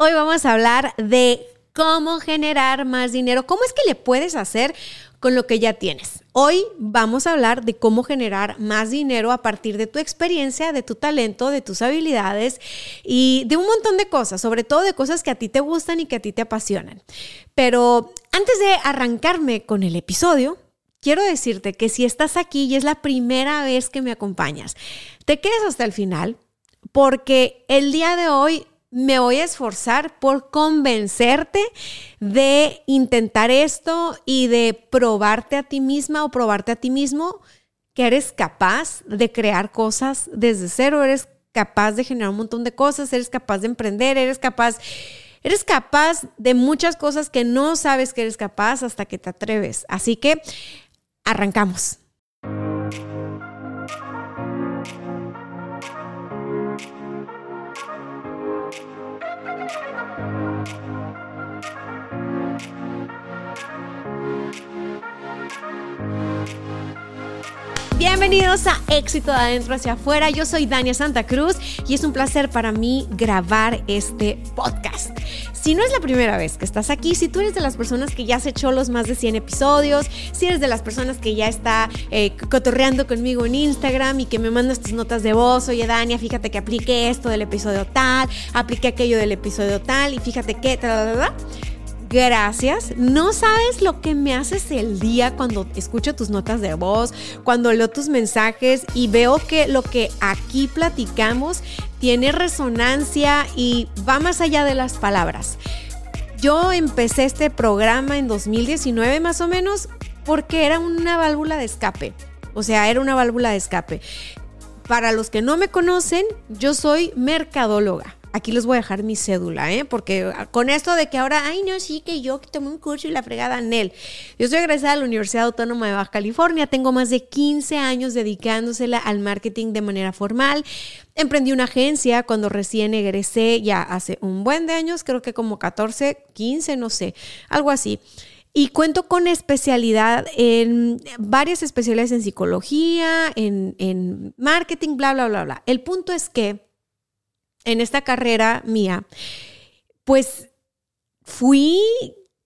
Hoy vamos a hablar de cómo generar más dinero. ¿Cómo es que le puedes hacer con lo que ya tienes? Hoy vamos a hablar de cómo generar más dinero a partir de tu experiencia, de tu talento, de tus habilidades y de un montón de cosas, sobre todo de cosas que a ti te gustan y que a ti te apasionan. Pero antes de arrancarme con el episodio, quiero decirte que si estás aquí y es la primera vez que me acompañas, te quedes hasta el final porque el día de hoy me voy a esforzar por convencerte de intentar esto y de probarte a ti misma o probarte a ti mismo que eres capaz de crear cosas desde cero, eres capaz de generar un montón de cosas, eres capaz de emprender, eres capaz, eres capaz de muchas cosas que no sabes que eres capaz hasta que te atreves. Así que arrancamos. Bienvenidos a Éxito de Adentro hacia Afuera. Yo soy Dania Santa Cruz y es un placer para mí grabar este podcast. Si no es la primera vez que estás aquí, si tú eres de las personas que ya has hecho los más de 100 episodios, si eres de las personas que ya está eh, cotorreando conmigo en Instagram y que me mandas tus notas de voz, oye Dania, fíjate que apliqué esto del episodio tal, apliqué aquello del episodio tal y fíjate que... Tal, Gracias. No sabes lo que me haces el día cuando escucho tus notas de voz, cuando leo tus mensajes y veo que lo que aquí platicamos tiene resonancia y va más allá de las palabras. Yo empecé este programa en 2019 más o menos porque era una válvula de escape. O sea, era una válvula de escape. Para los que no me conocen, yo soy mercadóloga. Aquí les voy a dejar mi cédula, ¿eh? Porque con esto de que ahora, ay, no, sí, que yo tomé un curso y la fregada en él. Yo soy egresada de la Universidad Autónoma de Baja California, tengo más de 15 años dedicándosela al marketing de manera formal. Emprendí una agencia cuando recién egresé, ya hace un buen de años, creo que como 14, 15, no sé, algo así. Y cuento con especialidad en varias especialidades en psicología, en, en marketing, bla, bla, bla, bla. El punto es que en esta carrera mía, pues fui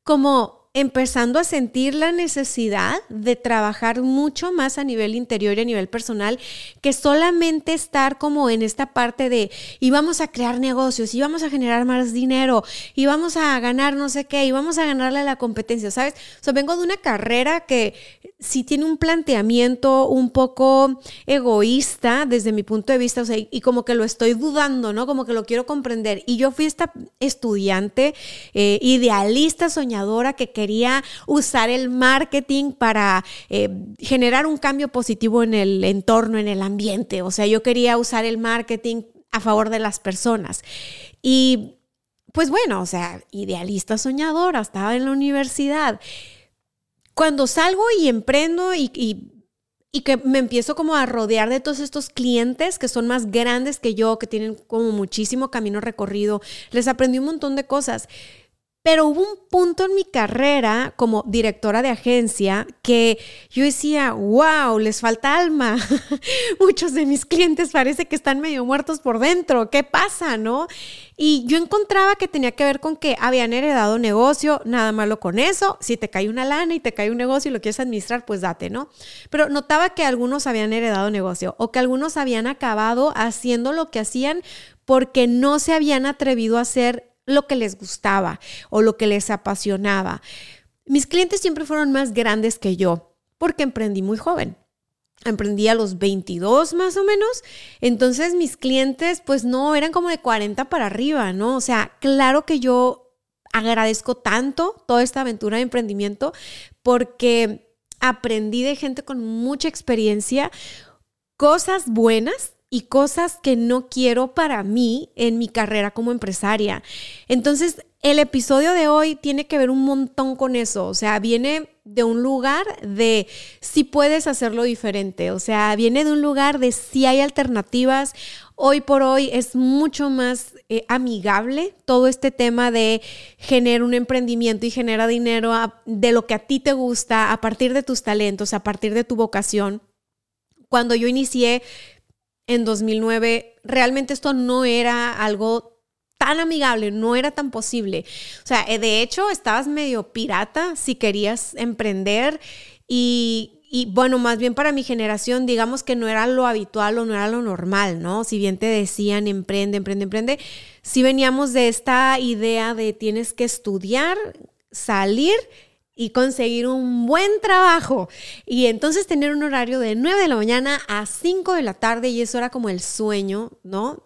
como empezando a sentir la necesidad de trabajar mucho más a nivel interior y a nivel personal que solamente estar como en esta parte de y vamos a crear negocios y vamos a generar más dinero y vamos a ganar no sé qué y vamos a ganarle la competencia, ¿sabes? O vengo de una carrera que sí tiene un planteamiento un poco egoísta desde mi punto de vista, o sea, y como que lo estoy dudando, ¿no? Como que lo quiero comprender. Y yo fui esta estudiante eh, idealista, soñadora que quería usar el marketing para eh, generar un cambio positivo en el entorno, en el ambiente. O sea, yo quería usar el marketing a favor de las personas. Y pues bueno, o sea, idealista soñadora, estaba en la universidad. Cuando salgo y emprendo y, y que me empiezo como a rodear de todos estos clientes que son más grandes que yo, que tienen como muchísimo camino recorrido, les aprendí un montón de cosas. Pero hubo un punto en mi carrera como directora de agencia que yo decía, wow, les falta alma. Muchos de mis clientes parece que están medio muertos por dentro. ¿Qué pasa, no? Y yo encontraba que tenía que ver con que habían heredado negocio, nada malo con eso. Si te cae una lana y te cae un negocio y lo quieres administrar, pues date, ¿no? Pero notaba que algunos habían heredado negocio o que algunos habían acabado haciendo lo que hacían porque no se habían atrevido a hacer lo que les gustaba o lo que les apasionaba. Mis clientes siempre fueron más grandes que yo porque emprendí muy joven. Emprendí a los 22 más o menos. Entonces mis clientes pues no eran como de 40 para arriba, ¿no? O sea, claro que yo agradezco tanto toda esta aventura de emprendimiento porque aprendí de gente con mucha experiencia cosas buenas y cosas que no quiero para mí en mi carrera como empresaria. Entonces, el episodio de hoy tiene que ver un montón con eso, o sea, viene de un lugar de si puedes hacerlo diferente, o sea, viene de un lugar de si hay alternativas. Hoy por hoy es mucho más eh, amigable todo este tema de generar un emprendimiento y genera dinero de lo que a ti te gusta, a partir de tus talentos, a partir de tu vocación. Cuando yo inicié en 2009, realmente esto no era algo tan amigable, no era tan posible. O sea, eh, de hecho, estabas medio pirata si querías emprender y, y, bueno, más bien para mi generación, digamos que no era lo habitual o no era lo normal, ¿no? Si bien te decían emprende, emprende, emprende, sí veníamos de esta idea de tienes que estudiar, salir y conseguir un buen trabajo. Y entonces tener un horario de 9 de la mañana a 5 de la tarde y eso era como el sueño, ¿no?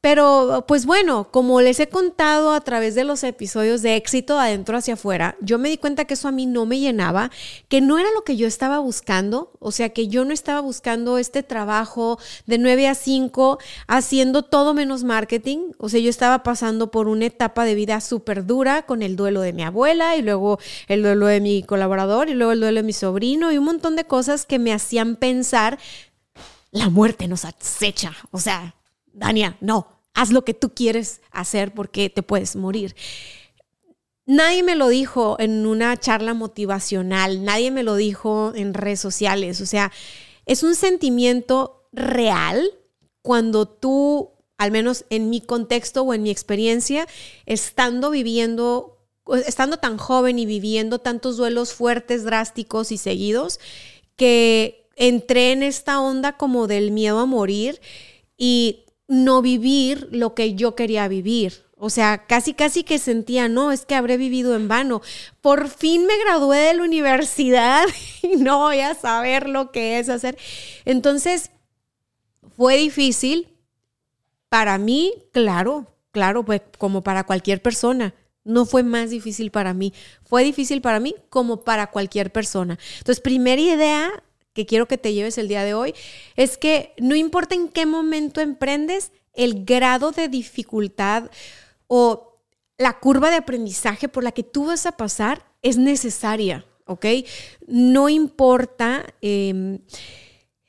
Pero pues bueno, como les he contado a través de los episodios de éxito adentro hacia afuera, yo me di cuenta que eso a mí no me llenaba, que no era lo que yo estaba buscando, o sea que yo no estaba buscando este trabajo de 9 a 5 haciendo todo menos marketing, o sea yo estaba pasando por una etapa de vida súper dura con el duelo de mi abuela y luego el duelo de mi colaborador y luego el duelo de mi sobrino y un montón de cosas que me hacían pensar, la muerte nos acecha, o sea Dania, no, haz lo que tú quieres hacer porque te puedes morir. Nadie me lo dijo en una charla motivacional, nadie me lo dijo en redes sociales, o sea, es un sentimiento real cuando tú, al menos en mi contexto o en mi experiencia, estando viviendo, estando tan joven y viviendo tantos duelos fuertes, drásticos y seguidos, que entré en esta onda como del miedo a morir y no vivir lo que yo quería vivir. O sea, casi, casi que sentía, no, es que habré vivido en vano. Por fin me gradué de la universidad y no voy a saber lo que es hacer. Entonces, fue difícil para mí, claro, claro, pues como para cualquier persona. No fue más difícil para mí. Fue difícil para mí como para cualquier persona. Entonces, primera idea que quiero que te lleves el día de hoy es que no importa en qué momento emprendes, el grado de dificultad o la curva de aprendizaje por la que tú vas a pasar es necesaria, ¿ok? No importa, em,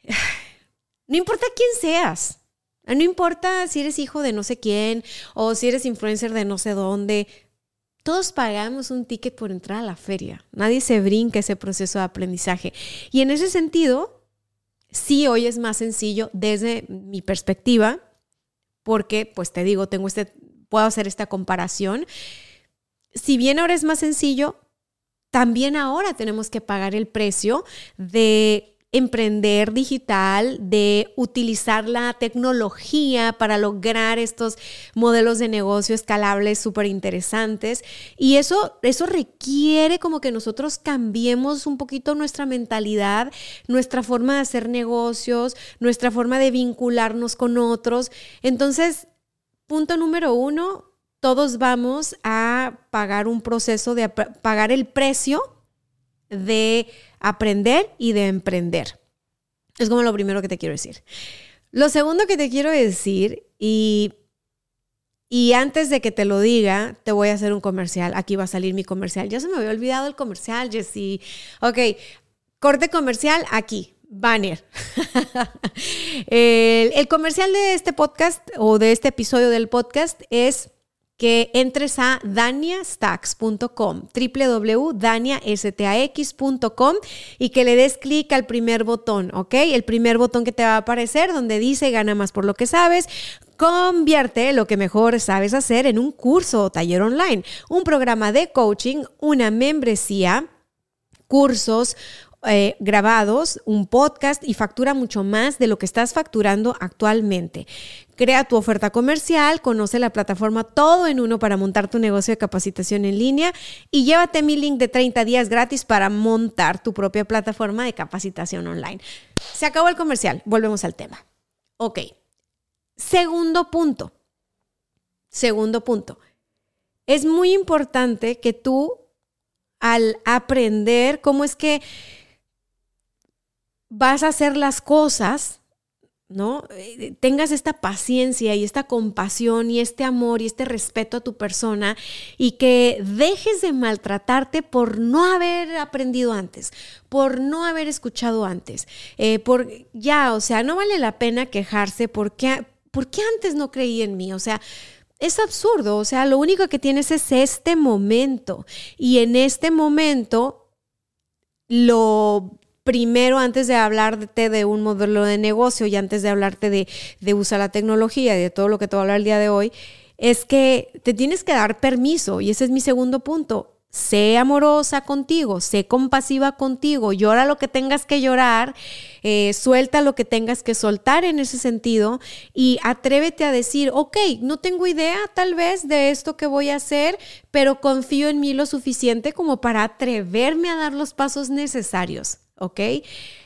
no importa quién seas, no importa si eres hijo de no sé quién o si eres influencer de no sé dónde, todos pagamos un ticket por entrar a la feria. Nadie se brinca ese proceso de aprendizaje. Y en ese sentido, sí hoy es más sencillo desde mi perspectiva, porque, pues te digo, tengo este, puedo hacer esta comparación. Si bien ahora es más sencillo, también ahora tenemos que pagar el precio de emprender digital, de utilizar la tecnología para lograr estos modelos de negocio escalables súper interesantes. Y eso, eso requiere como que nosotros cambiemos un poquito nuestra mentalidad, nuestra forma de hacer negocios, nuestra forma de vincularnos con otros. Entonces, punto número uno, todos vamos a pagar un proceso de pagar el precio de aprender y de emprender. Es como lo primero que te quiero decir. Lo segundo que te quiero decir, y, y antes de que te lo diga, te voy a hacer un comercial. Aquí va a salir mi comercial. Ya se me había olvidado el comercial, Jessie. Ok, corte comercial aquí. Banner. el, el comercial de este podcast o de este episodio del podcast es que entres a daniastacks.com, www.daniastax.com y que le des clic al primer botón, ¿ok? El primer botón que te va a aparecer donde dice gana más por lo que sabes, convierte lo que mejor sabes hacer en un curso o taller online, un programa de coaching, una membresía cursos, eh, grabados, un podcast y factura mucho más de lo que estás facturando actualmente. Crea tu oferta comercial, conoce la plataforma todo en uno para montar tu negocio de capacitación en línea y llévate mi link de 30 días gratis para montar tu propia plataforma de capacitación online. Se acabó el comercial, volvemos al tema. Ok, segundo punto. Segundo punto. Es muy importante que tú al aprender cómo es que vas a hacer las cosas, ¿no? Eh, tengas esta paciencia y esta compasión y este amor y este respeto a tu persona y que dejes de maltratarte por no haber aprendido antes, por no haber escuchado antes, eh, por ya, o sea, no vale la pena quejarse porque, porque antes no creí en mí, o sea, es absurdo, o sea, lo único que tienes es este momento y en este momento lo primero antes de hablarte de un modelo de negocio y antes de hablarte de, usar la tecnología y de todo lo que te voy a hablar el día de hoy, es que te tienes que dar permiso y ese es mi segundo punto. Sé amorosa contigo, sé compasiva contigo, llora lo que tengas que llorar, eh, suelta lo que tengas que soltar en ese sentido y atrévete a decir, ok, no tengo idea tal vez de esto que voy a hacer, pero confío en mí lo suficiente como para atreverme a dar los pasos necesarios. ¿Ok?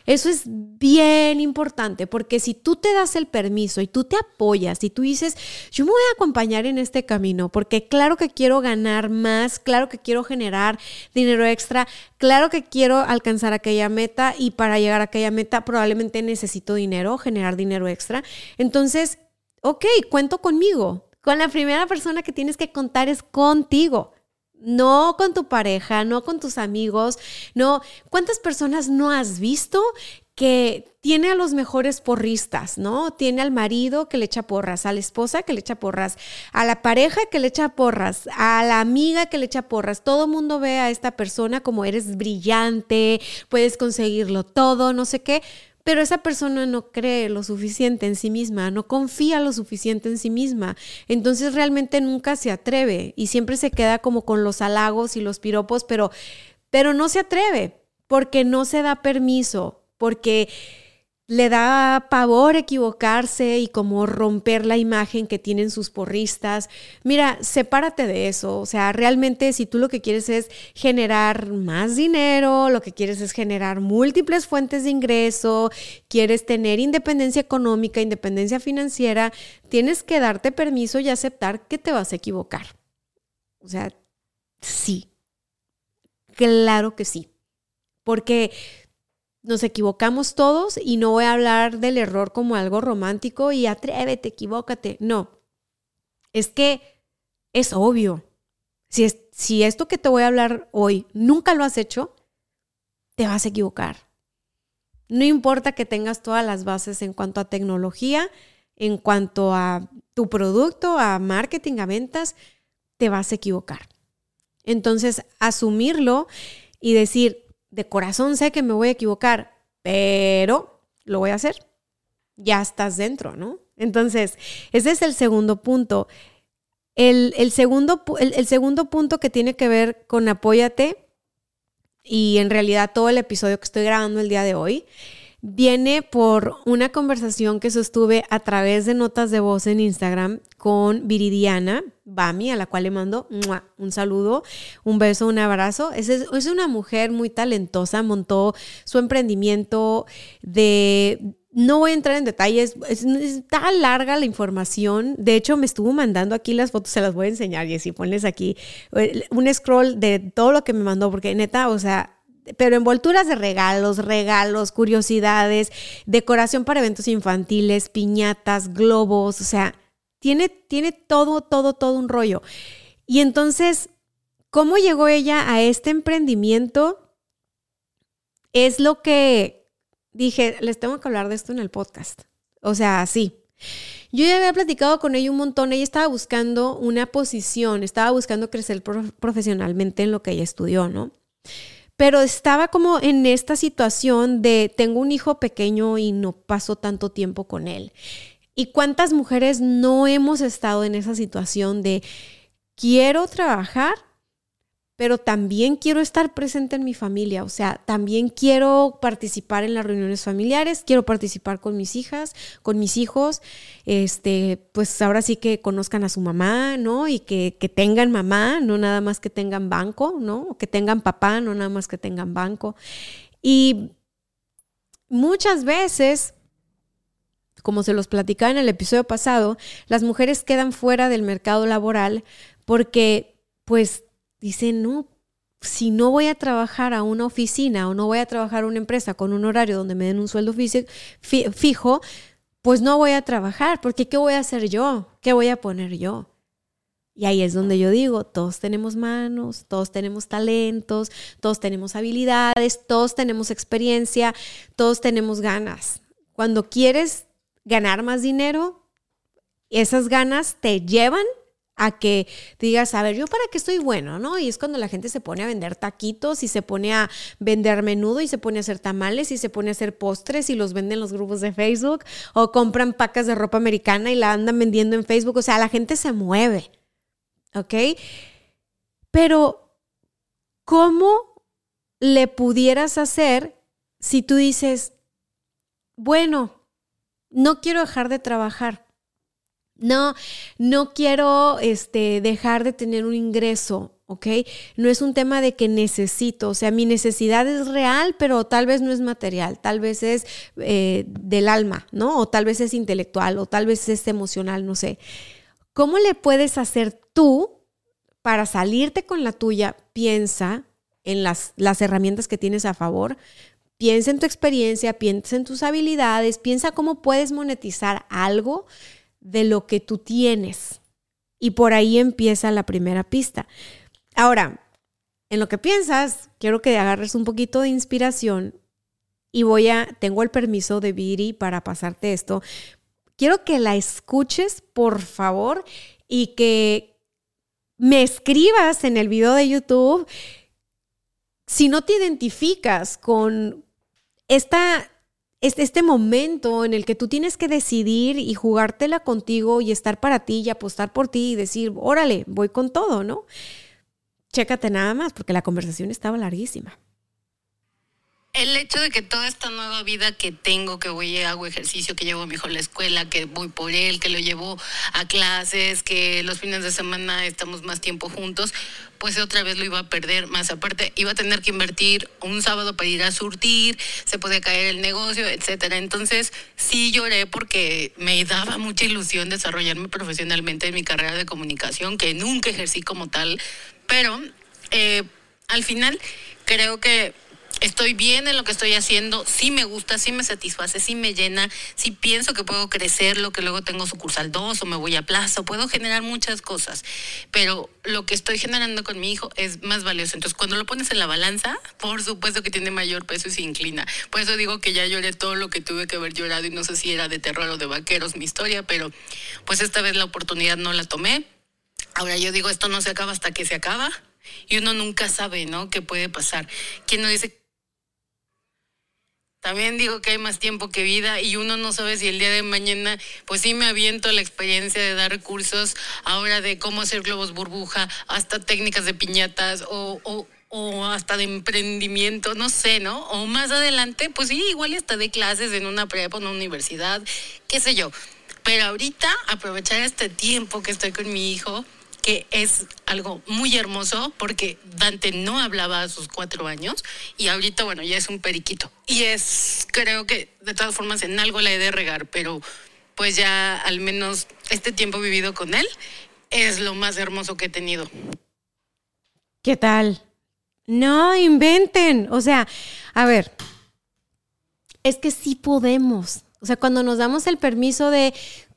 Eso es bien importante porque si tú te das el permiso y tú te apoyas y tú dices, yo me voy a acompañar en este camino porque claro que quiero ganar más, claro que quiero generar dinero extra, claro que quiero alcanzar aquella meta y para llegar a aquella meta probablemente necesito dinero, generar dinero extra. Entonces, ok, cuento conmigo. Con la primera persona que tienes que contar es contigo no con tu pareja, no con tus amigos, no. ¿Cuántas personas no has visto que tiene a los mejores porristas, ¿no? Tiene al marido que le echa porras, a la esposa que le echa porras, a la pareja que le echa porras, a la amiga que le echa porras. Todo mundo ve a esta persona como eres brillante, puedes conseguirlo todo, no sé qué pero esa persona no cree lo suficiente en sí misma, no confía lo suficiente en sí misma, entonces realmente nunca se atreve y siempre se queda como con los halagos y los piropos, pero, pero no se atreve porque no se da permiso, porque le da pavor equivocarse y como romper la imagen que tienen sus porristas. Mira, sepárate de eso. O sea, realmente si tú lo que quieres es generar más dinero, lo que quieres es generar múltiples fuentes de ingreso, quieres tener independencia económica, independencia financiera, tienes que darte permiso y aceptar que te vas a equivocar. O sea, sí. Claro que sí. Porque nos equivocamos todos y no voy a hablar del error como algo romántico y atrévete, equivócate. No, es que es obvio. Si, es, si esto que te voy a hablar hoy nunca lo has hecho, te vas a equivocar. No importa que tengas todas las bases en cuanto a tecnología, en cuanto a tu producto, a marketing, a ventas, te vas a equivocar. Entonces, asumirlo y decir, de corazón sé que me voy a equivocar, pero lo voy a hacer. Ya estás dentro, ¿no? Entonces, ese es el segundo punto. El, segundo, el, segundo punto que tiene que ver con apóyate y en realidad todo el episodio que estoy grabando el día de hoy viene por una conversación que sostuve a través de notas de voz en Instagram con Viridiana Bami, a la cual le mando un saludo, un beso, un abrazo. Es, es una mujer muy talentosa, montó su emprendimiento de no voy a entrar en detalles, está larga la información. De hecho, me estuvo mandando aquí las fotos, se las voy a enseñar, y si pones aquí eh, un scroll de todo lo que me mandó, porque neta, o sea, pero envolturas de regalos, regalos, curiosidades, decoración para eventos infantiles, piñatas, globos, o sea, tiene, tiene todo, todo, todo un rollo. Y entonces, ¿cómo llegó ella a este emprendimiento? Es lo que dije, les tengo que hablar de esto en el podcast. O sea, sí. Yo ya había platicado con ella un montón, ella estaba buscando una posición, estaba buscando crecer profesionalmente en lo que ella estudió, ¿no? pero estaba como en esta situación de tengo un hijo pequeño y no paso tanto tiempo con él. ¿Y cuántas mujeres no hemos estado en esa situación de quiero trabajar, pero también quiero estar presente en mi familia, o sea, también quiero participar en las reuniones familiares, quiero participar con mis hijas, con mis hijos, este, pues ahora sí que conozcan a su mamá, ¿no? Y que, que tengan mamá, no nada más que tengan banco, ¿no? Que tengan papá, no nada más que tengan banco. Y muchas veces como se los platicaba en el episodio pasado, las mujeres quedan fuera del mercado laboral porque pues dice, no, si no voy a trabajar a una oficina o no voy a trabajar a una empresa con un horario donde me den un sueldo fijo, pues no voy a trabajar, porque ¿qué voy a hacer yo? ¿Qué voy a poner yo? Y ahí es donde yo digo, todos tenemos manos, todos tenemos talentos, todos tenemos habilidades, todos tenemos experiencia, todos tenemos ganas. Cuando quieres ganar más dinero, esas ganas te llevan a que digas, a ver, yo para qué estoy bueno, ¿no? Y es cuando la gente se pone a vender taquitos y se pone a vender menudo y se pone a hacer tamales y se pone a hacer postres y los venden en los grupos de Facebook o compran pacas de ropa americana y la andan vendiendo en Facebook. O sea, la gente se mueve, ¿ok? Pero, ¿cómo le pudieras hacer si tú dices, bueno, no quiero dejar de trabajar? No, no quiero este, dejar de tener un ingreso, ¿ok? No es un tema de que necesito, o sea, mi necesidad es real, pero tal vez no es material, tal vez es eh, del alma, ¿no? O tal vez es intelectual, o tal vez es emocional, no sé. ¿Cómo le puedes hacer tú para salirte con la tuya? Piensa en las, las herramientas que tienes a favor, piensa en tu experiencia, piensa en tus habilidades, piensa cómo puedes monetizar algo de lo que tú tienes. Y por ahí empieza la primera pista. Ahora, en lo que piensas, quiero que agarres un poquito de inspiración y voy a, tengo el permiso de Viri para pasarte esto. Quiero que la escuches, por favor, y que me escribas en el video de YouTube si no te identificas con esta este, momento en el que tú tienes que decidir y jugártela contigo y estar para ti y apostar por ti y decir, órale, voy con todo, ¿no? Chécate nada más, porque la conversación estaba larguísima el hecho de que toda esta nueva vida que tengo, que voy hago ejercicio, que llevo a mi hijo a la escuela, que voy por él, que lo llevo a clases, que los fines de semana estamos más tiempo juntos, pues otra vez lo iba a perder. Más aparte, iba a tener que invertir un sábado para ir a surtir, se podía caer el negocio, etcétera. Entonces, sí lloré porque me daba mucha ilusión desarrollarme profesionalmente en mi carrera de comunicación, que nunca ejercí como tal, pero eh, al final creo que estoy bien en lo que estoy haciendo, sí me gusta, sí me satisface, sí me llena, sí pienso que puedo crecer, lo que luego tengo sucursal 2 o me voy a plaza, puedo generar muchas cosas, pero lo que estoy generando con mi hijo es más valioso. Entonces, cuando lo pones en la balanza, por supuesto que tiene mayor peso y se inclina. Por eso digo que ya lloré todo lo que tuve que haber llorado y no sé si era de terror o de vaqueros mi historia, pero pues esta vez la oportunidad no la tomé. Ahora yo digo, esto no se acaba hasta que se acaba. Y uno nunca sabe, ¿no? ¿Qué puede pasar? ¿Quién no dice también digo que hay más tiempo que vida y uno no sabe si el día de mañana, pues sí me aviento la experiencia de dar cursos ahora de cómo hacer globos burbuja, hasta técnicas de piñatas o, o, o hasta de emprendimiento, no sé, ¿no? O más adelante, pues sí, igual hasta de clases en una prepa, en una universidad, qué sé yo. Pero ahorita aprovechar este tiempo que estoy con mi hijo, que es algo muy hermoso porque Dante no hablaba a sus cuatro años y ahorita, bueno, ya es un periquito. Y es, creo que de todas formas en algo la he de regar, pero pues ya al menos este tiempo vivido con él es lo más hermoso que he tenido. ¿Qué tal? No inventen. O sea, a ver, es que sí podemos. O sea, cuando nos damos el permiso de,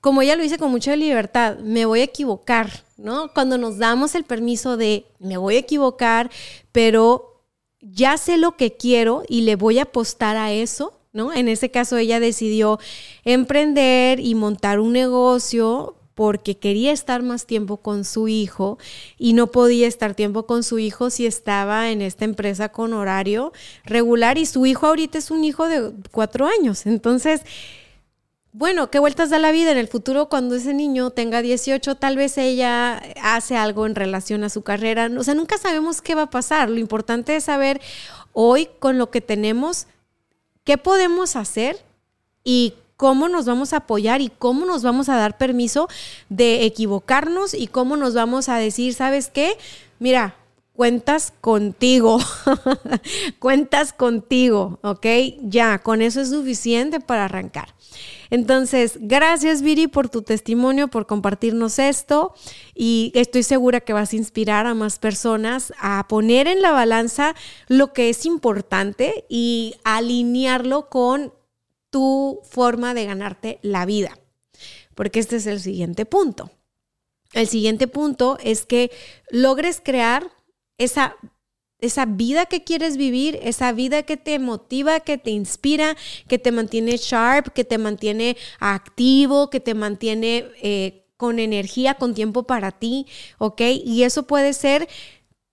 como ella lo hice con mucha libertad, me voy a equivocar, ¿no? Cuando nos damos el permiso de, me voy a equivocar, pero ya sé lo que quiero y le voy a apostar a eso, ¿no? En ese caso ella decidió emprender y montar un negocio porque quería estar más tiempo con su hijo y no podía estar tiempo con su hijo si estaba en esta empresa con horario regular y su hijo ahorita es un hijo de cuatro años. Entonces, bueno, ¿qué vueltas da la vida? En el futuro, cuando ese niño tenga 18, tal vez ella hace algo en relación a su carrera. O sea, nunca sabemos qué va a pasar. Lo importante es saber hoy con lo que tenemos, qué podemos hacer y cómo nos vamos a apoyar y cómo nos vamos a dar permiso de equivocarnos y cómo nos vamos a decir, ¿sabes qué? Mira, cuentas contigo, cuentas contigo, ¿ok? Ya, con eso es suficiente para arrancar. Entonces, gracias Viri por tu testimonio, por compartirnos esto y estoy segura que vas a inspirar a más personas a poner en la balanza lo que es importante y alinearlo con tu forma de ganarte la vida. Porque este es el siguiente punto. El siguiente punto es que logres crear esa esa vida que quieres vivir, esa vida que te motiva, que te inspira, que te mantiene sharp, que te mantiene activo, que te mantiene eh, con energía, con tiempo para ti, ¿ok? Y eso puede ser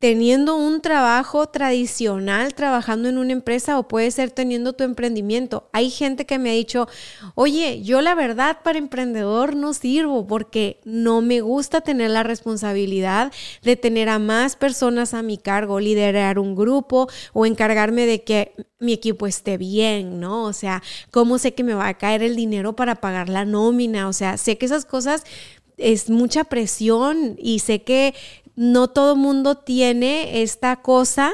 teniendo un trabajo tradicional, trabajando en una empresa o puede ser teniendo tu emprendimiento. Hay gente que me ha dicho, oye, yo la verdad para emprendedor no sirvo porque no me gusta tener la responsabilidad de tener a más personas a mi cargo, liderar un grupo o encargarme de que mi equipo esté bien, ¿no? O sea, ¿cómo sé que me va a caer el dinero para pagar la nómina? O sea, sé que esas cosas es mucha presión y sé que no todo mundo tiene esta cosa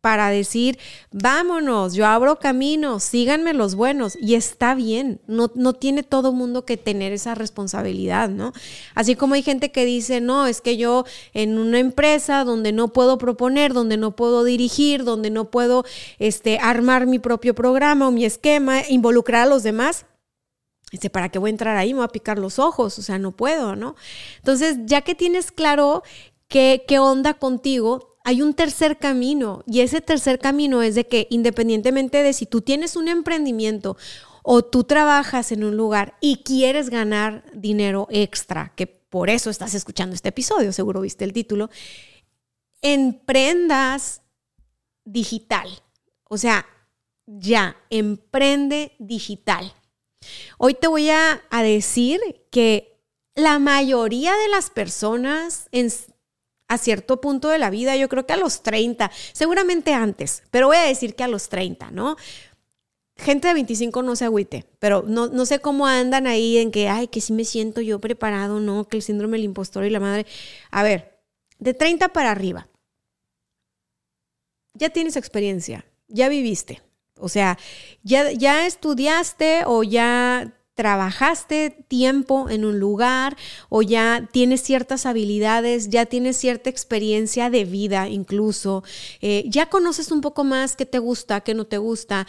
para decir, vámonos, yo abro caminos, síganme los buenos. Y está bien, no, no tiene todo mundo que tener esa responsabilidad, ¿no? Así como hay gente que dice, no, es que yo en una empresa donde no puedo proponer, donde no puedo dirigir, donde no puedo este, armar mi propio programa o mi esquema, involucrar a los demás, Dice, ¿para qué voy a entrar ahí? Me voy a picar los ojos, o sea, no puedo, ¿no? Entonces, ya que tienes claro qué, onda contigo, hay un tercer camino y ese tercer camino es de que independientemente de si tú tienes un emprendimiento o tú trabajas en un lugar y quieres ganar dinero extra, que por eso estás escuchando este episodio, seguro viste el título, emprendas digital. O sea, ya, emprende digital. Hoy te voy a, decir que la mayoría de las personas en, a cierto punto de la vida, yo creo que a los 30, seguramente antes, pero voy a decir que a los 30, ¿no? Gente de 25 no se agüite, pero no, no sé cómo andan ahí en que, ay, que sí me siento yo preparado, ¿no? Que el síndrome del impostor y la madre. A ver, de 30 para arriba, ya tienes experiencia, ya viviste, o sea, ya, ya estudiaste o ya trabajaste tiempo en un lugar o ya tienes ciertas habilidades, ya tienes cierta experiencia de vida incluso, eh, ya conoces un poco más qué te gusta, qué no te gusta,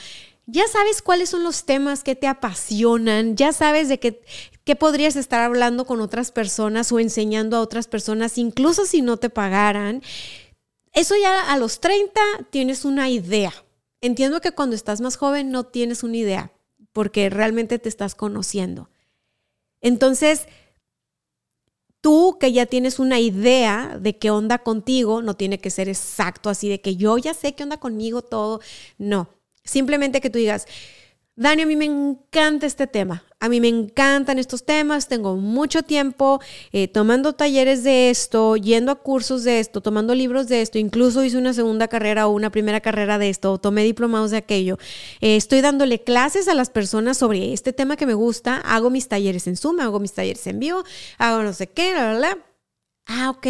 ya sabes cuáles son los temas que te apasionan, ya sabes de qué, qué podrías estar hablando con otras personas o enseñando a otras personas, incluso si no te pagaran. Eso ya a los 30 tienes una idea, Entiendo que cuando estás más joven no tienes una idea, porque realmente te estás conociendo. Entonces, tú que ya tienes una idea de qué onda contigo, no tiene que ser exacto así de que yo ya sé qué onda conmigo todo, no. Simplemente que tú digas, Dani, a mí me encanta este tema. A mí me encantan estos temas. Tengo mucho tiempo eh, tomando talleres de esto, yendo a cursos de esto, tomando libros de esto. Incluso hice una segunda carrera o una primera carrera de esto, o tomé diplomados de aquello. Eh, estoy dándole clases a las personas sobre este tema que me gusta. Hago mis talleres en Zoom, hago mis talleres en vivo, hago no sé qué, bla, bla. Ah, ok.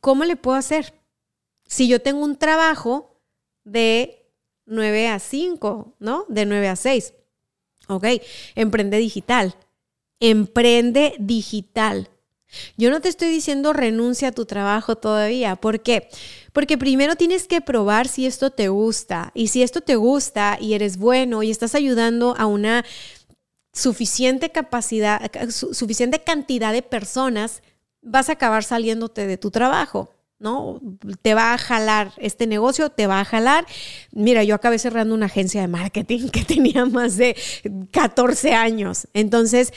¿Cómo le puedo hacer? Si yo tengo un trabajo de 9 a 5, ¿no? De 9 a 6. Ok, emprende digital. Emprende digital. Yo no te estoy diciendo renuncia a tu trabajo todavía. ¿Por qué? Porque primero tienes que probar si esto te gusta. Y si esto te gusta y eres bueno y estás ayudando a una suficiente capacidad, suficiente cantidad de personas, vas a acabar saliéndote de tu trabajo. ¿No? Te va a jalar este negocio, te va a jalar. Mira, yo acabé cerrando una agencia de marketing que tenía más de 14 años. Entonces,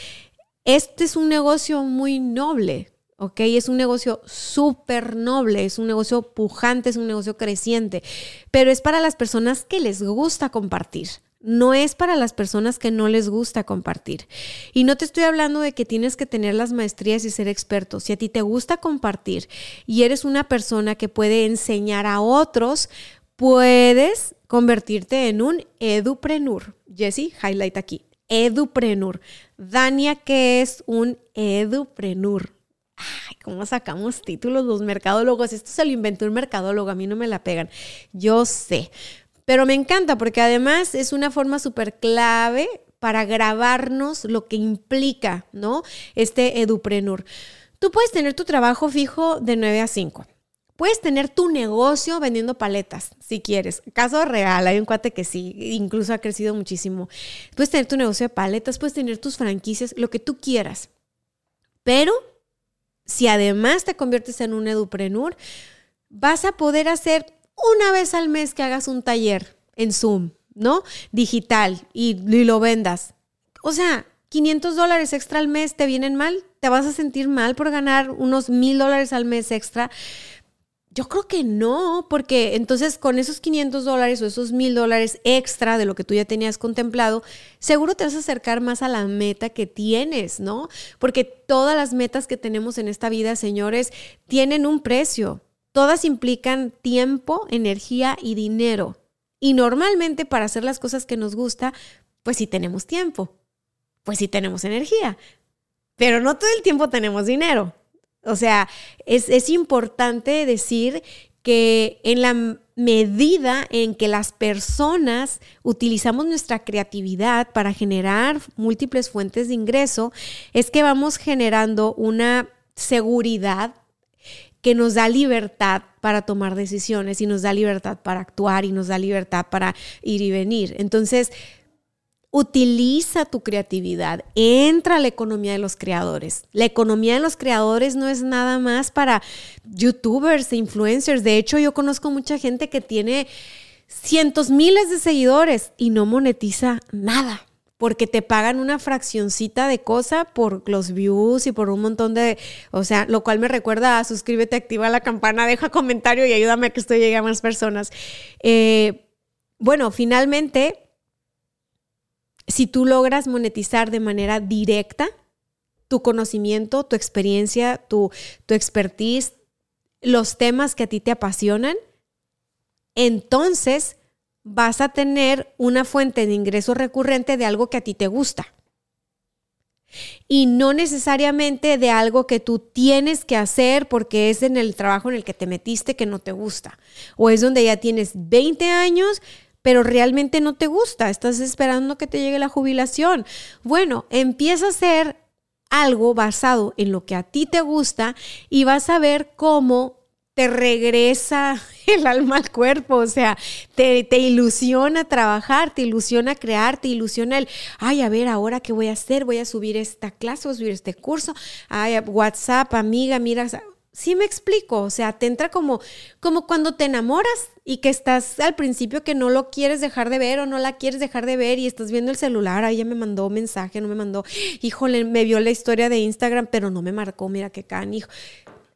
este es un negocio muy noble, ¿ok? Es un negocio súper noble, es un negocio pujante, es un negocio creciente, pero es para las personas que les gusta compartir no es para las personas que no les gusta compartir. Y no te estoy hablando de que tienes que tener las maestrías y ser experto. Si a ti te gusta compartir y eres una persona que puede enseñar a otros, puedes convertirte en un eduprenur. Jesse, highlight aquí. Eduprenur. Dania, ¿qué es un eduprenur? Ay, ¿cómo sacamos títulos los mercadólogos? Esto se lo inventó un mercadólogo, a mí no me la pegan. Yo sé. Pero me encanta porque además es una forma súper clave para grabarnos lo que implica, ¿no? Este eduprenur. Tú puedes tener tu trabajo fijo de 9 a 5. Puedes tener tu negocio vendiendo paletas, si quieres. Caso real, hay un cuate que sí, incluso ha crecido muchísimo. Puedes tener tu negocio de paletas, puedes tener tus franquicias, lo que tú quieras. Pero si además te conviertes en un eduprenur, vas a poder hacer una vez al mes que hagas un taller en Zoom, ¿no? Digital y, lo vendas. O sea, 500 dólares extra al mes te vienen mal, te vas a sentir mal por ganar unos mil dólares al mes extra. Yo creo que no, porque entonces con esos 500 dólares o esos mil dólares extra de lo que tú ya tenías contemplado, seguro te vas a acercar más a la meta que tienes, ¿no? Porque todas las metas que tenemos en esta vida, señores, tienen un precio. Todas implican tiempo, energía y dinero. Y normalmente para hacer las cosas que nos gusta, pues sí tenemos tiempo, pues sí tenemos energía, pero no todo el tiempo tenemos dinero. O sea, es, importante decir que en la medida en que las personas utilizamos nuestra creatividad para generar múltiples fuentes de ingreso, es que vamos generando una seguridad que nos da libertad para tomar decisiones y nos da libertad para actuar y nos da libertad para ir y venir. Entonces, Utiliza tu creatividad, entra a la economía de los creadores. La economía de los creadores no es nada más para youtubers e influencers. De hecho, yo conozco mucha gente que tiene cientos miles de seguidores y no monetiza nada porque te pagan una fraccioncita de cosa por los views y por un montón de, o sea, lo cual me recuerda a suscríbete, activa la campana, deja comentario y ayúdame a que esto llegue a más personas. Eh, bueno, finalmente si tú logras monetizar de manera directa tu conocimiento, tu experiencia, tu, tu expertise, los temas que a ti te apasionan, entonces vas a tener una fuente de ingreso recurrente de algo que a ti te gusta. Y no necesariamente de algo que tú tienes que hacer porque es en el trabajo en el que te metiste que no te gusta. O es donde ya tienes 20 años, pero realmente no te gusta, estás esperando que te llegue la jubilación. Bueno, empieza a hacer algo basado en lo que a ti te gusta y vas a ver cómo te regresa el alma al cuerpo, o sea, te, te, ilusiona trabajar, te ilusiona crear, te ilusiona el, ay, a ver, ahora qué voy a hacer, voy a subir esta clase, voy a subir este curso, ay, WhatsApp, amiga, mira, Sí me explico, o sea, te entra como, como cuando te enamoras y que estás al principio que no lo quieres dejar de ver o no la quieres dejar de ver y estás viendo el celular, ahí ya me mandó mensaje, no me mandó, híjole, me vio la historia de Instagram, pero no me marcó, mira qué hijo.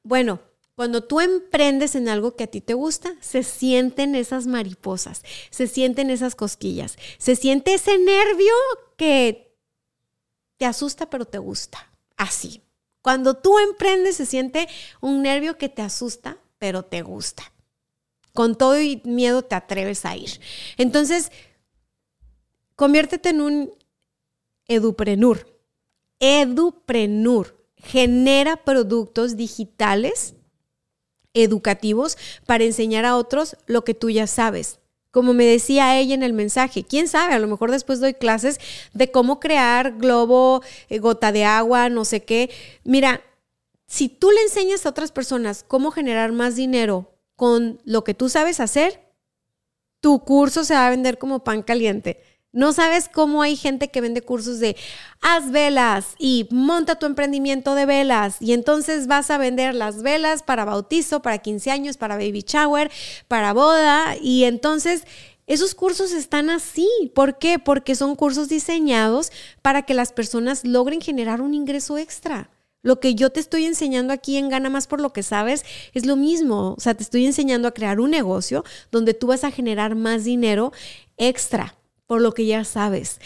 Bueno, cuando tú emprendes en algo que a ti te gusta, se sienten esas mariposas, se sienten esas cosquillas, se siente ese nervio que te asusta pero te gusta, así. Cuando tú emprendes se siente un nervio que te asusta, pero te gusta. Con todo y miedo te atreves a ir. Entonces, conviértete en un eduprenur. Eduprenur genera productos digitales educativos para enseñar a otros lo que tú ya sabes. Como me decía ella en el mensaje, quién sabe, a lo mejor después doy clases de cómo crear globo, eh, gota de agua, no sé qué. Mira, si tú le enseñas a otras personas cómo generar más dinero con lo que tú sabes hacer, tu curso se va a vender como pan caliente. No sabes cómo hay gente que vende cursos de haz velas y monta tu emprendimiento de velas y entonces vas a vender las velas para bautizo, para 15 años, para baby shower, para boda y entonces esos cursos están así. ¿Por qué? Porque son cursos diseñados para que las personas logren generar un ingreso extra. Lo que yo te estoy enseñando aquí en Gana más por lo que sabes es lo mismo. O sea, te estoy enseñando a crear un negocio donde tú vas a generar más dinero extra por lo que ya sabes.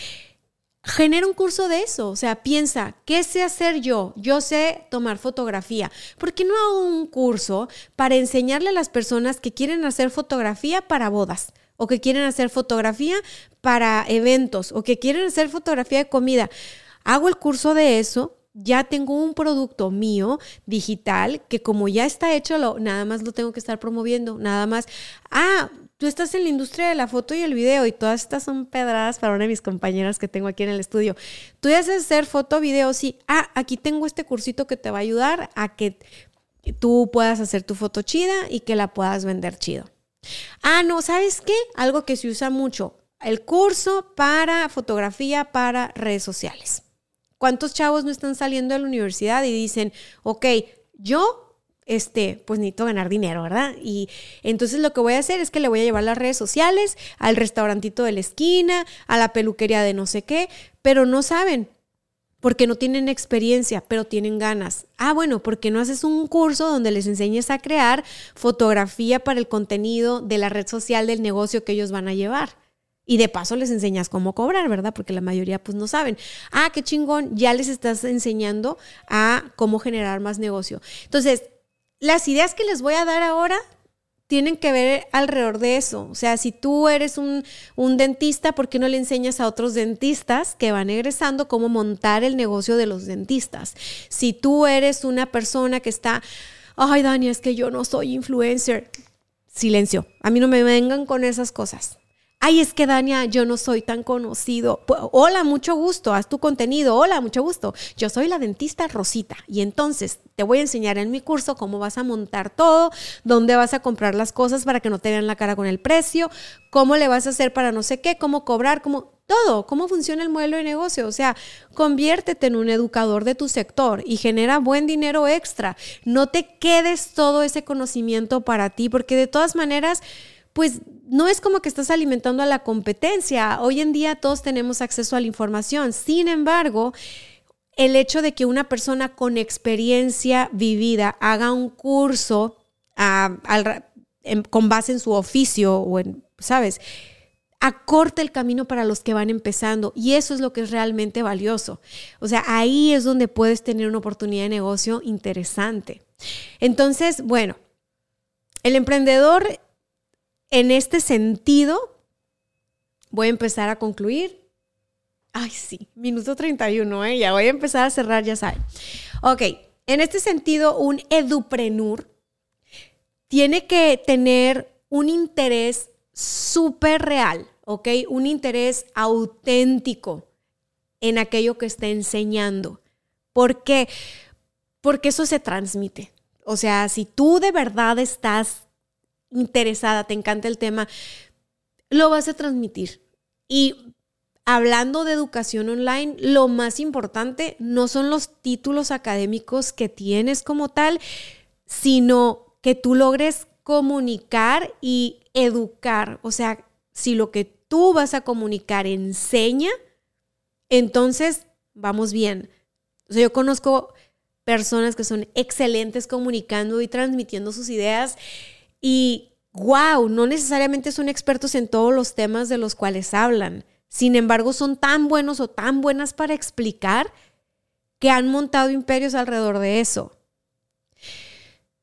Genera un curso de eso, o sea, piensa, ¿qué sé hacer yo? Yo sé tomar fotografía. ¿Por qué no hago un curso para enseñarle a las personas que quieren hacer fotografía para bodas? o que quieren hacer fotografía para eventos o que quieren hacer fotografía de comida. Hago el curso de eso, ya tengo un producto mío digital que como ya está hecho, lo, nada más lo tengo que estar promoviendo, nada más, ah, tú estás en la industria de la foto y el video y todas estas son pedradas para una de mis compañeras que tengo aquí en el estudio. Tú ya sabes hacer foto, video, sí. Ah, aquí tengo este cursito que te va a ayudar a que tú puedas hacer tu foto chida y que la puedas vender chido. Ah, no, ¿sabes qué? Algo que se usa mucho, el curso para fotografía para redes sociales. ¿Cuántos chavos no están saliendo de la universidad y dicen, ok, yo este, pues necesito ganar dinero, ¿verdad? Y entonces lo que voy a hacer es que le voy a llevar las redes sociales, al restaurantito de la esquina, a la peluquería de no sé qué, pero no saben, porque no tienen experiencia, pero tienen ganas. Ah, bueno, porque no haces un curso donde les enseñes a crear fotografía para el contenido de la red social del negocio que ellos van a llevar? Y de paso les enseñas cómo cobrar, ¿verdad? Porque la mayoría pues no saben. Ah, qué chingón, ya les estás enseñando a cómo generar más negocio. Entonces, las ideas que les voy a dar ahora tienen que ver alrededor de eso. O sea, si tú eres un, dentista, ¿por qué no le enseñas a otros dentistas que van egresando cómo montar el negocio de los dentistas? Si tú eres una persona que está, ay, Dani, es que yo no soy influencer. Silencio. A mí no me vengan con esas cosas ay, es que Dania, yo no soy tan conocido. hola, mucho gusto, haz tu contenido. Hola, mucho gusto. Yo soy la dentista Rosita y entonces te voy a enseñar en mi curso cómo vas a montar todo, dónde vas a comprar las cosas para que no te vean la cara con el precio, cómo le vas a hacer para no sé qué, cómo cobrar, cómo todo, cómo funciona el modelo de negocio. O sea, conviértete en un educador de tu sector y genera buen dinero extra. No te quedes todo ese conocimiento para ti, porque de todas maneras, pues no es como que estás alimentando a la competencia. Hoy en día todos tenemos acceso a la información. Sin embargo, el hecho de que una persona con experiencia vivida haga un curso con base en su oficio o en, ¿sabes? acorta el camino para los que van empezando y eso es lo que es realmente valioso. O sea, ahí es donde puedes tener una oportunidad de negocio interesante. Entonces, bueno, el emprendedor en este sentido, voy a empezar a concluir. Ay, sí, minuto 31, ¿eh? ya voy a empezar a cerrar, ya saben. Ok, en este sentido, un eduprenur tiene que tener un interés súper real, ¿ok? Un interés auténtico en aquello que está enseñando. ¿Por qué? Porque eso se transmite. O sea, si tú de verdad estás interesada, te encanta el tema, lo vas a transmitir. Y hablando de educación online, lo más importante no son los títulos académicos que tienes como tal, sino que tú logres comunicar y educar. O sea, si lo que tú vas a comunicar enseña, entonces vamos bien. O sea, yo conozco personas que son excelentes comunicando y transmitiendo sus ideas y wow, no necesariamente son expertos en todos los temas de los cuales hablan. Sin embargo, son tan buenos o tan buenas para explicar que han montado imperios alrededor de eso.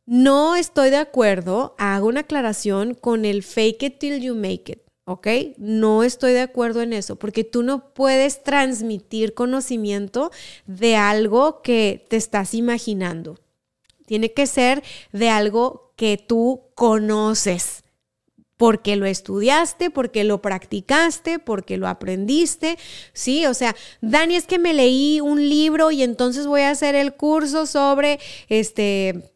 No estoy de acuerdo, hago una aclaración con el fake it till you make it, ¿ok? No estoy de acuerdo en eso, porque tú no puedes transmitir conocimiento de algo que te estás imaginando. Tiene que ser de algo que tú conoces, porque lo estudiaste, porque lo practicaste, porque lo aprendiste, ¿sí? O sea, Dani, es que me leí un libro y entonces voy a hacer el curso sobre este,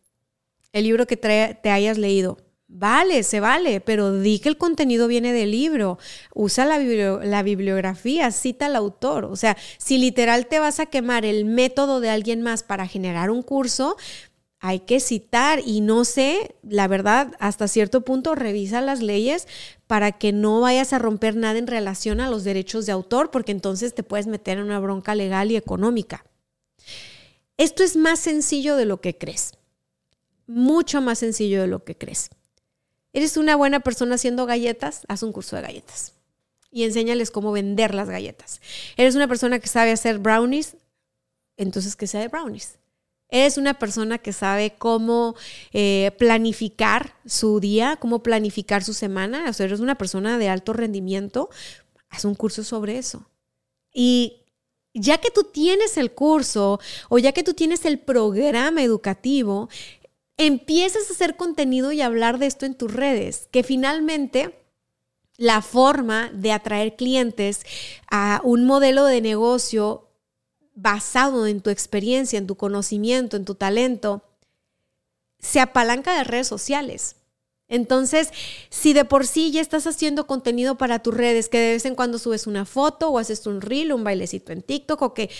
el libro que te hayas leído. Vale, se vale, pero di que el contenido viene del libro, usa la, la, bibliografía, cita al autor. O sea, si literal te vas a quemar el método de alguien más para generar un curso, hay que citar y no sé, la verdad, hasta cierto punto revisa las leyes para que no vayas a romper nada en relación a los derechos de autor, porque entonces te puedes meter en una bronca legal y económica. Esto es más sencillo de lo que crees, mucho más sencillo de lo que crees. ¿Eres una buena persona haciendo galletas? Haz un curso de galletas y enséñales cómo vender las galletas. ¿Eres una persona que sabe hacer brownies? Entonces que sea de brownies. Eres una persona que sabe cómo eh, planificar su día, cómo planificar su semana. O sea, eres una persona de alto rendimiento. Haz un curso sobre eso. Y ya que tú tienes el curso o ya que tú tienes el programa educativo, empiezas a hacer contenido y hablar de esto en tus redes, que finalmente la forma de atraer clientes a un modelo de negocio basado en tu experiencia, en tu conocimiento, en tu talento, se apalanca de redes sociales. Entonces, si de por sí ya estás haciendo contenido para tus redes, que de vez en cuando subes una foto o haces un reel, un bailecito en TikTok, o que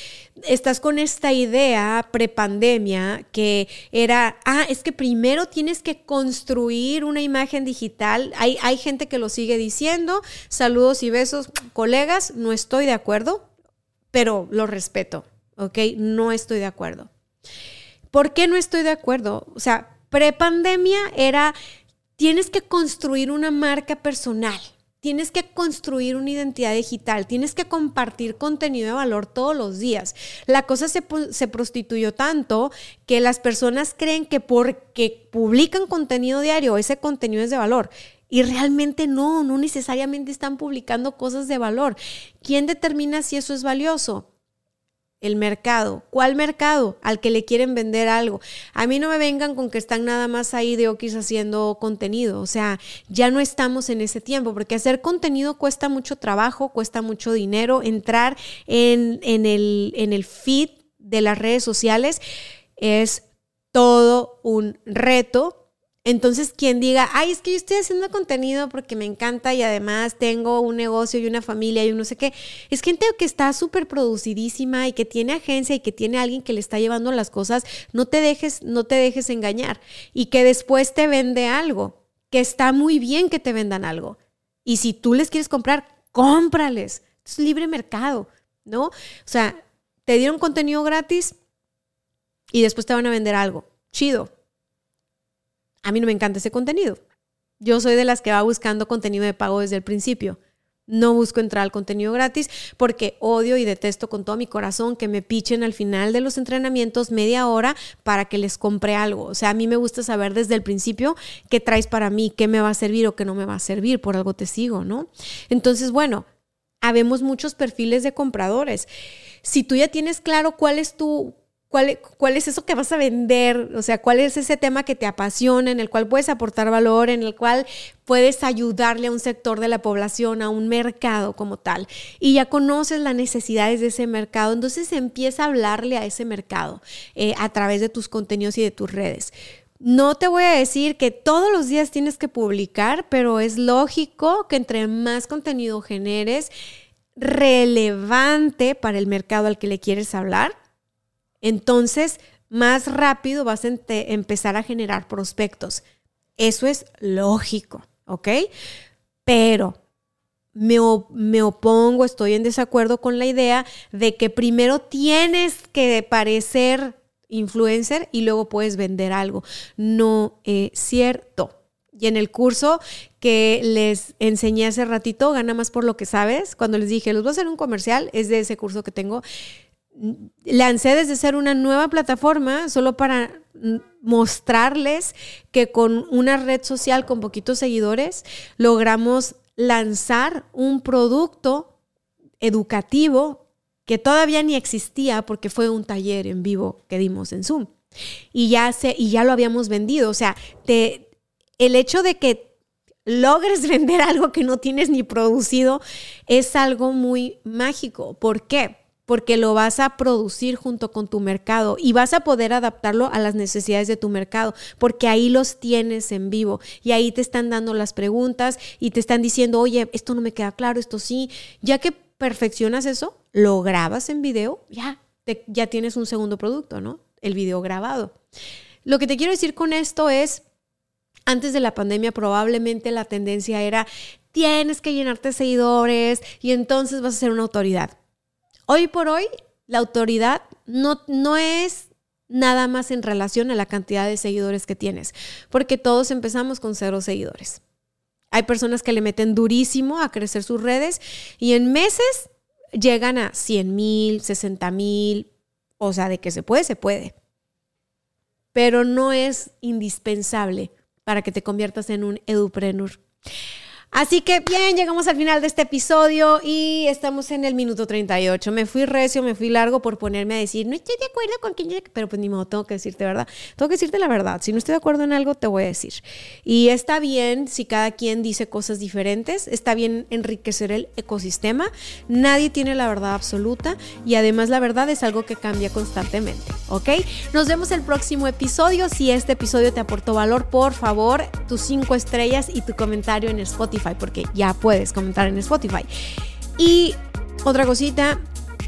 estás con esta idea prepandemia que era, ah, es que primero tienes que construir una imagen digital. Hay, hay gente que lo sigue diciendo. Saludos y besos, colegas, no estoy de acuerdo, pero lo respeto, ¿ok? No estoy de acuerdo. ¿Por qué no estoy de acuerdo? O sea, prepandemia era tienes que construir una marca personal. Tienes que construir una identidad digital, tienes que compartir contenido de valor todos los días. La cosa se, se, prostituyó tanto que las personas creen que porque publican contenido diario, ese contenido es de valor. Y realmente no, no necesariamente están publicando cosas de valor. ¿Quién determina si eso es valioso? el mercado. ¿Cuál mercado? Al que le quieren vender algo. A mí no me vengan con que están nada más ahí de Okis haciendo contenido. O sea, ya no estamos en ese tiempo, porque hacer contenido cuesta mucho trabajo, cuesta mucho dinero. Entrar en, en, el, en el feed de las redes sociales es todo un reto entonces, quien diga, ay, es que yo estoy haciendo contenido porque me encanta y además tengo un negocio y una familia y un no sé qué, es gente que está súper producidísima y que tiene agencia y que tiene alguien que le está llevando las cosas, no te dejes, no te dejes engañar y que después te vende algo, que está muy bien que te vendan algo. Y si tú les quieres comprar, cómprales. Es libre mercado, ¿no? O sea, te dieron contenido gratis y después te van a vender algo. Chido, a mí no me encanta ese contenido. Yo soy de las que va buscando contenido de pago desde el principio. No busco entrar al contenido gratis porque odio y detesto con todo mi corazón que me pichen al final de los entrenamientos media hora para que les compre algo. O sea, a mí me gusta saber desde el principio qué traes para mí, qué me va a servir o qué no me va a servir. Por algo te sigo, ¿no? Entonces, bueno, habemos muchos perfiles de compradores. Si tú ya tienes claro cuál es tu ¿Cuál, es eso que vas a vender? O sea, ¿cuál es ese tema que te apasiona, en el cual puedes aportar valor, en el cual puedes ayudarle a un sector de la población, a un mercado como tal? Y ya conoces las necesidades de ese mercado, entonces empieza a hablarle a ese mercado eh, a través de tus contenidos y de tus redes. No te voy a decir que todos los días tienes que publicar, pero es lógico que entre más contenido generes relevante para el mercado al que le quieres hablar, entonces más rápido vas a empezar a generar prospectos. Eso es lógico, ¿ok? Pero me, me, opongo, estoy en desacuerdo con la idea de que primero tienes que parecer influencer y luego puedes vender algo. No es cierto. Y en el curso que les enseñé hace ratito, gana más por lo que sabes, cuando les dije, los voy a hacer un comercial, es de ese curso que tengo, lancé desde ser una nueva plataforma solo para mostrarles que con una red social con poquitos seguidores logramos lanzar un producto educativo que todavía ni existía porque fue un taller en vivo que dimos en Zoom. Y ya, se, y ya lo habíamos vendido. O sea, te, el hecho de que logres vender algo que no tienes ni producido es algo muy mágico. ¿Por qué? Porque lo vas a producir junto con tu mercado y vas a poder adaptarlo a las necesidades de tu mercado, porque ahí los tienes en vivo y ahí te están dando las preguntas y te están diciendo, oye, esto no me queda claro, esto sí. Ya que perfeccionas eso, lo grabas en video, ya, ya tienes un segundo producto, ¿no? El video grabado. Lo que te quiero decir con esto es, antes de la pandemia probablemente la tendencia era, tienes que llenarte seguidores y entonces vas a ser una autoridad. Hoy por hoy, la autoridad no, no es nada más en relación a la cantidad de seguidores que tienes, porque todos empezamos con cero seguidores. Hay personas que le meten durísimo a crecer sus redes y en meses llegan a 100 mil, 60 mil, o sea, de que se puede, se puede. Pero no es indispensable para que te conviertas en un eduprenur. Así que bien, llegamos al final de este episodio y estamos en el minuto 38. Me fui recio, me fui largo por ponerme a decir, no estoy de acuerdo con quien pero pues ni modo, tengo que decirte verdad. Tengo que decirte la verdad. Si no estoy de acuerdo en algo, te voy a decir. Y está bien si cada quien dice cosas diferentes, está bien enriquecer el ecosistema. Nadie tiene la verdad absoluta y además la verdad es algo que cambia constantemente, ¿ok? Nos vemos el próximo episodio. Si este episodio te aportó valor, por favor, tus cinco estrellas y tu comentario en Spotify porque ya puedes comentar en Spotify. Y otra cosita,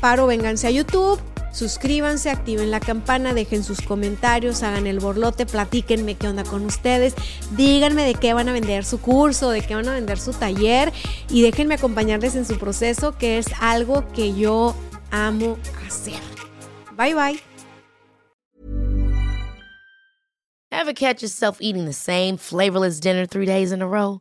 paro, vénganse a YouTube, suscríbanse, activen la campana, dejen sus comentarios, hagan el borlote, platíquenme qué onda con ustedes, díganme de qué van a vender su curso, de qué van a vender su taller y déjenme acompañarles en su proceso, que es algo que yo amo hacer. Bye bye. Ever catch yourself eating the same flavorless dinner three days in a row?